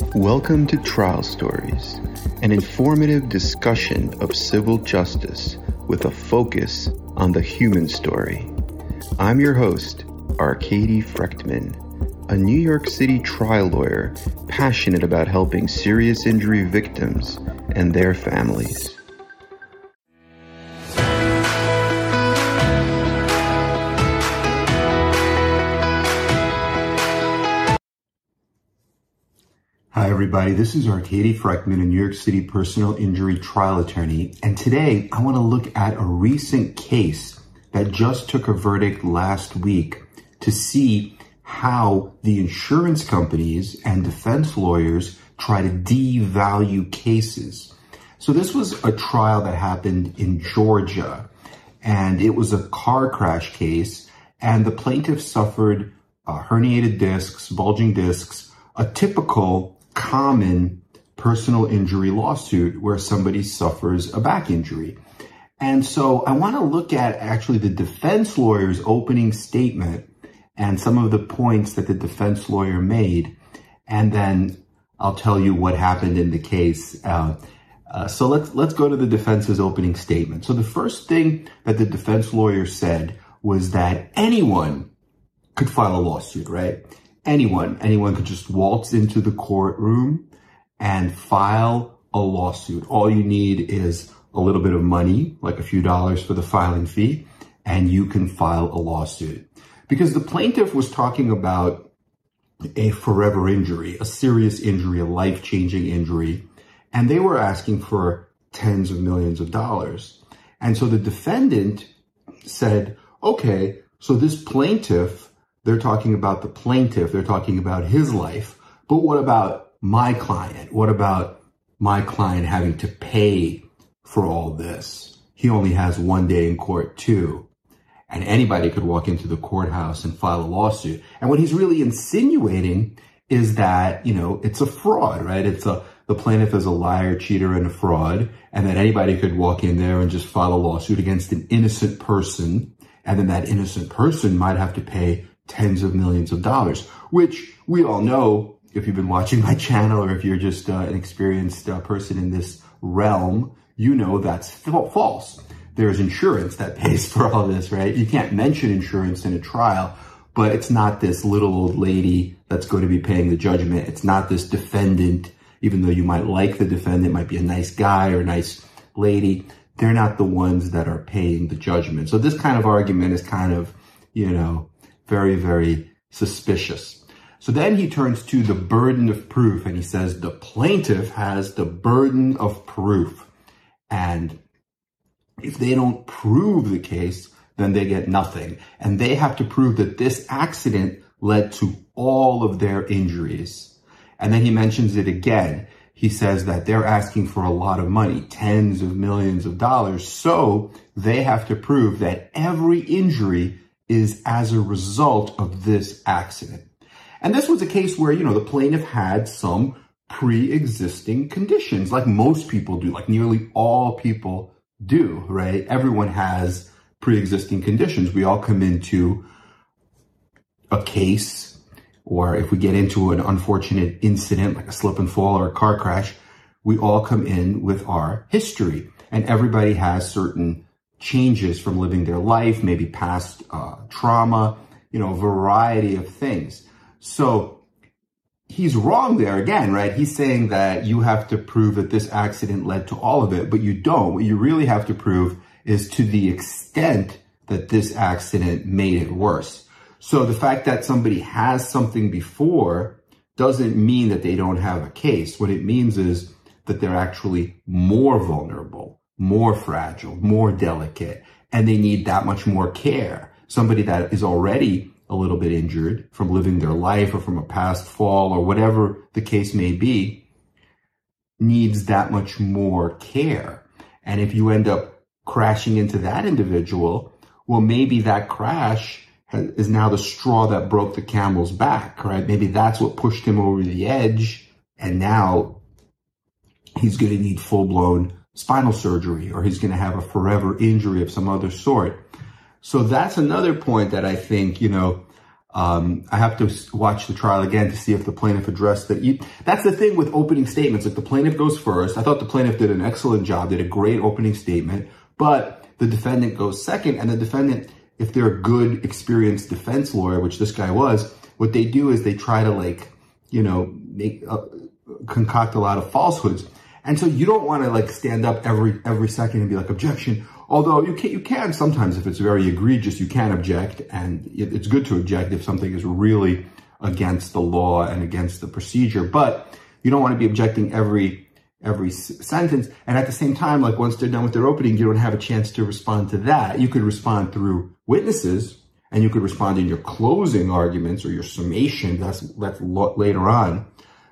Welcome to Trial Stories, an informative discussion of civil justice with a focus on the human story. I'm your host, Arkady Frekhtman, a New York City trial lawyer passionate about helping serious injury victims and their families. Hi, everybody. This is Arkady Frekhtman, a New York City personal injury trial attorney. And today I want to look at a recent case that just took a verdict last week to see how the insurance companies and defense lawyers try to devalue cases. So this was a trial that happened in Georgia and it was a car crash case and the plaintiff suffered uh, herniated discs, bulging discs, a typical common personal injury lawsuit where somebody suffers a back injury. And so I want to look at actually the defense lawyer's opening statement and some of the points that the defense lawyer made. And then I'll tell you what happened in the case. Uh, uh, so let's let's go to the defense's opening statement. So the first thing that the defense lawyer said was that anyone could file a lawsuit, right? Anyone, anyone could just waltz into the courtroom and file a lawsuit. All you need is a little bit of money, like a few dollars for the filing fee, and you can file a lawsuit. Because the plaintiff was talking about a forever injury, a serious injury, a life changing injury, and they were asking for tens of millions of dollars. And so the defendant said, okay, so this plaintiff they're talking about the plaintiff. They're talking about his life. But what about my client? What about my client having to pay for all this? He only has one day in court too. And anybody could walk into the courthouse and file a lawsuit. And what he's really insinuating is that, you know, it's a fraud, right? It's a, the plaintiff is a liar, cheater, and a fraud, and that anybody could walk in there and just file a lawsuit against an innocent person, and then that innocent person might have to pay tens of millions of dollars, which we all know if you've been watching my channel or if you're just uh, an experienced uh, person in this realm, you know that's false. There's insurance that pays for all this, right? You can't mention insurance in a trial, but it's not this little old lady that's going to be paying the judgment. It's not this defendant, even though you might like the defendant, might be a nice guy or a nice lady. They're not the ones that are paying the judgment. So this kind of argument is kind of, you know, very, very suspicious. So then he turns to the burden of proof and he says the plaintiff has the burden of proof. And if they don't prove the case, then they get nothing. And they have to prove that this accident led to all of their injuries. And then he mentions it again. He says that they're asking for a lot of money, tens of millions of dollars. So they have to prove that every injury is as a result of this accident. And this was a case where, you know, the plaintiff had some pre-existing conditions, like most people do, like nearly all people do, right? Everyone has pre-existing conditions. We all come into a case, or if we get into an unfortunate incident, like a slip and fall or a car crash, we all come in with our history. And everybody has certain changes from living their life, maybe past uh, trauma, you know, a variety of things. So he's wrong there again, right? He's saying that you have to prove that this accident led to all of it, but you don't. What you really have to prove is to the extent that this accident made it worse. So the fact that somebody has something before doesn't mean that they don't have a case. What it means is that they're actually more vulnerable more fragile, more delicate, and they need that much more care. Somebody that is already a little bit injured from living their life or from a past fall or whatever the case may be needs that much more care. And if you end up crashing into that individual, well, maybe that crash is now the straw that broke the camel's back, right? Maybe that's what pushed him over the edge. And now he's going to need full blown spinal surgery or he's going to have a forever injury of some other sort. So that's another point that I think, you know, Um, I have to watch the trial again to see if the plaintiff addressed that. That's the thing with opening statements. If the plaintiff goes first, I thought the plaintiff did an excellent job, did a great opening statement, but the defendant goes second, and the defendant, if they're a good, experienced defense lawyer, which this guy was, what they do is they try to like, you know, make uh, concoct a lot of falsehoods. And so you don't want to like stand up every every second and be like objection. Although you can you can sometimes if it's very egregious you can object and it's good to object if something is really against the law and against the procedure. But you don't want to be objecting every every sentence. And at the same time, like once they're done with their opening, you don't have a chance to respond to that. You could respond through witnesses and you could respond in your closing arguments or your summation. That's that's later on.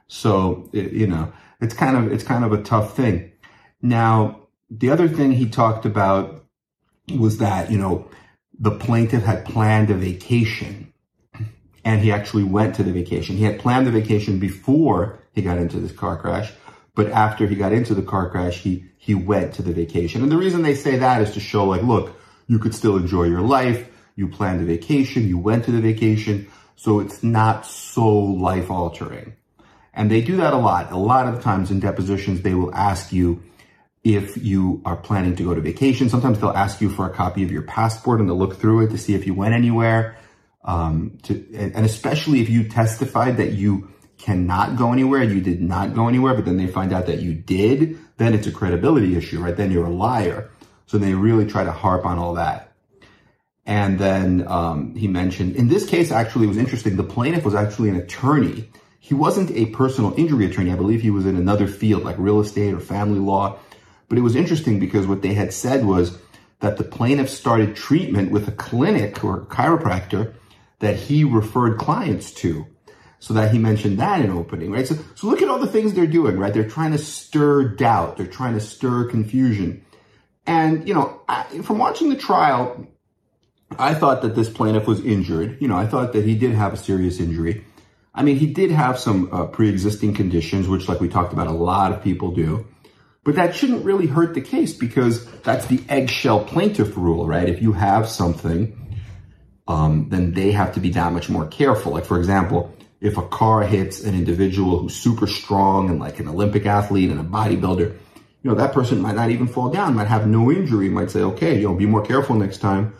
So you know it's kind of it's kind of a tough thing. Now the other thing he talked about was that you know the plaintiff had planned a vacation and he actually went to the vacation. He had planned the vacation before he got into this car crash, but after he got into the car crash, he he went to the vacation. And the reason they say that is to show like, look, you could still enjoy your life you planned a vacation, you went to the vacation, so it's not so life altering. And they do that a lot. A lot of times in depositions, they will ask you if you are planning to go to vacation. Sometimes they'll ask you for a copy of your passport and they'll look through it to see if you went anywhere. Um, to, and especially if you testified that you cannot go anywhere you did not go anywhere, but then they find out that you did, then it's a credibility issue, right? Then you're a liar. So they really try to harp on all that. And then um, he mentioned, in this case, actually, it was interesting. The plaintiff was actually an attorney. He wasn't a personal injury attorney. I believe he was in another field, like real estate or family law. But it was interesting because what they had said was that the plaintiff started treatment with a clinic or chiropractor that he referred clients to. So that he mentioned that in opening, right? So, so look at all the things they're doing, right? They're trying to stir doubt. They're trying to stir confusion. And, you know, I, from watching the trial, I thought that this plaintiff was injured. You know, I thought that he did have a serious injury. I mean, he did have some uh, pre-existing conditions, which like we talked about, a lot of people do. But that shouldn't really hurt the case because that's the eggshell plaintiff rule, right? If you have something, um, then they have to be that much more careful. Like, for example, if a car hits an individual who's super strong and like an Olympic athlete and a bodybuilder, you know, that person might not even fall down, might have no injury, might say, okay, you know, be more careful next time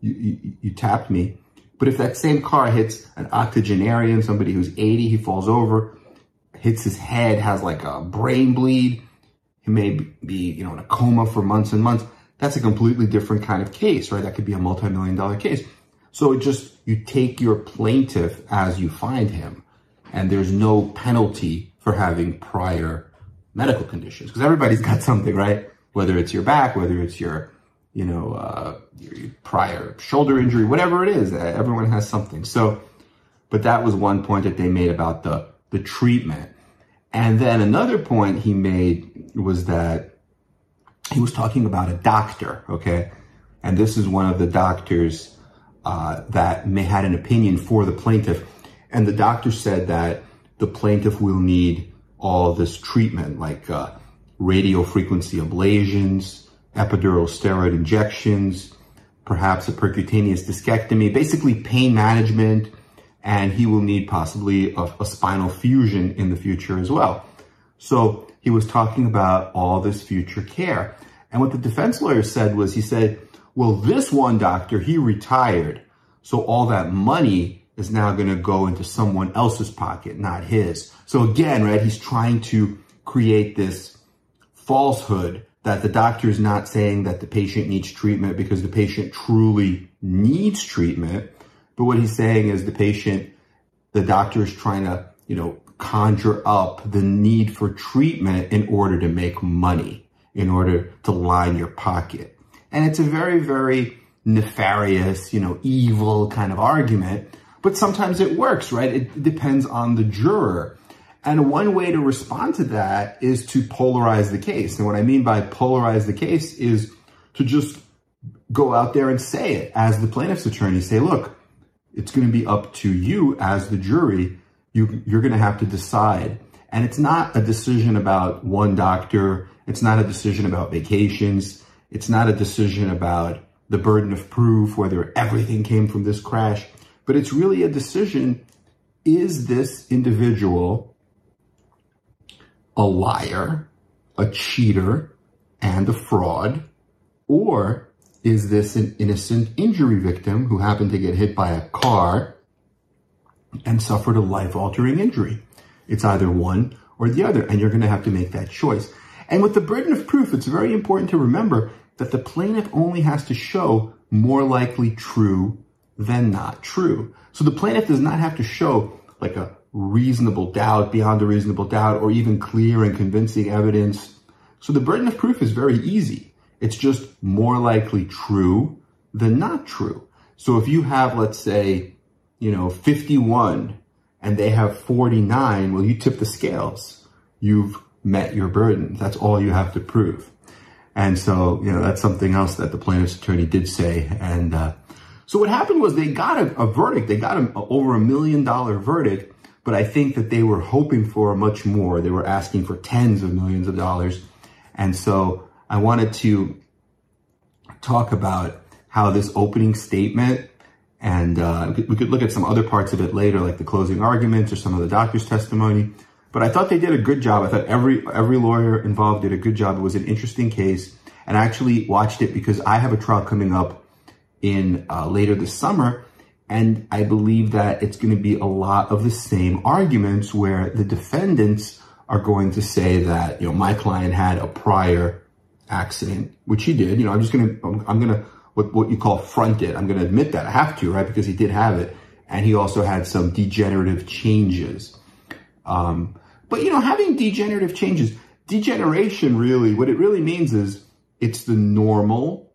you, you, you tapped me. But if that same car hits an octogenarian, somebody who's 80, he falls over, hits his head, has like a brain bleed, he may be, you know, in a coma for months and months. That's a completely different kind of case, right? That could be a multi-million dollar case. So it just, you take your plaintiff as you find him and there's no penalty for having prior medical conditions because everybody's got something, right? Whether it's your back, whether it's your you know, uh, prior shoulder injury, whatever it is. Everyone has something. So, but that was one point that they made about the, the treatment. And then another point he made was that he was talking about a doctor, okay? And this is one of the doctors uh, that may had an opinion for the plaintiff. And the doctor said that the plaintiff will need all this treatment, like uh, radio frequency ablations, epidural steroid injections, perhaps a percutaneous discectomy, basically pain management, and he will need possibly a, a, spinal fusion in the future as well. So he was talking about all this future care. And what the defense lawyer said was he said, well, this one doctor, he retired. So all that money is now going to go into someone else's pocket, not his. So again, right, he's trying to create this falsehood that the doctor is not saying that the patient needs treatment because the patient truly needs treatment. But what he's saying is the patient, the doctor is trying to, you know, conjure up the need for treatment in order to make money, in order to line your pocket. And it's a very, very nefarious, you know, evil kind of argument. But sometimes it works, right? It depends on the juror. And one way to respond to that is to polarize the case. And what I mean by polarize the case is to just go out there and say it as the plaintiff's attorney. Say, look, it's going to be up to you as the jury. You, you're going to have to decide. And it's not a decision about one doctor. It's not a decision about vacations. It's not a decision about the burden of proof, whether everything came from this crash. but it's really a decision. Is this individual a liar, a cheater, and a fraud? Or is this an innocent injury victim who happened to get hit by a car and suffered a life altering injury? It's either one or the other, and you're going to have to make that choice. And with the burden of proof, it's very important to remember that the plaintiff only has to show more likely true than not true. So the plaintiff does not have to show like a reasonable doubt, beyond a reasonable doubt, or even clear and convincing evidence. So the burden of proof is very easy. It's just more likely true than not true. So if you have, let's say, you know, 51 and they have 49, well, you tip the scales. You've met your burden. That's all you have to prove. And so, you know, that's something else that the plaintiff's attorney did say. And uh, so what happened was they got a, a verdict. They got a, over a million dollar verdict, but I think that they were hoping for much more. They were asking for tens of millions of dollars. And so I wanted to talk about how this opening statement and uh, we could look at some other parts of it later, like the closing arguments or some of the doctor's testimony. But I thought they did a good job. I thought every every lawyer involved did a good job. It was an interesting case, and I actually watched it because I have a trial coming up in uh, later this summer, and I believe that it's going to be a lot of the same arguments where the defendants are going to say that you know my client had a prior accident, which he did. You know, I'm just going to I'm, going to what, what you call fronted. I'm going to admit that I have to, right? Because he did have it. And he also had some degenerative changes. Um, but you know, having degenerative changes, degeneration really, what it really means is it's the normal,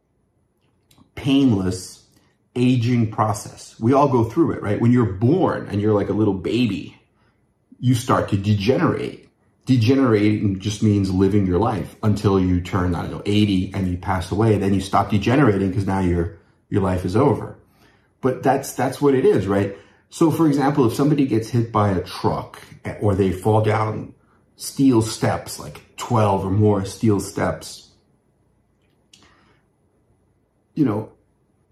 painless aging process. We all go through it, right? When you're born and you're like a little baby, you start to degenerate degenerating just means living your life until you turn, I don't know, 80 and you pass away. Then you stop degenerating because now your, your life is over. But that's, that's what it is, right? So for example, if somebody gets hit by a truck or they fall down steel steps, like 12 or more steel steps, you know,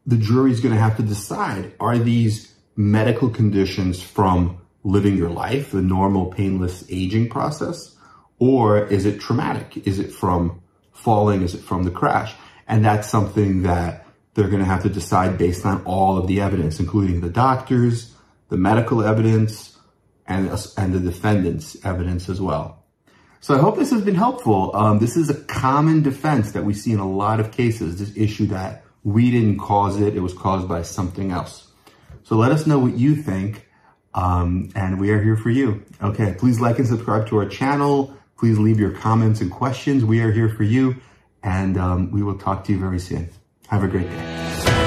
the jury's going to have to decide, are these medical conditions from living your life, the normal painless aging process? Or is it traumatic? Is it from falling? Is it from the crash? And that's something that they're going to have to decide based on all of the evidence, including the doctors, the medical evidence, and, and the defendant's evidence as well. So I hope this has been helpful. Um, this is a common defense that we see in a lot of cases, this issue that we didn't cause it, it was caused by something else. So let us know what you think. Um, and we are here for you. Okay, please like and subscribe to our channel. Please leave your comments and questions. We are here for you, and um, we will talk to you very soon. Have a great day.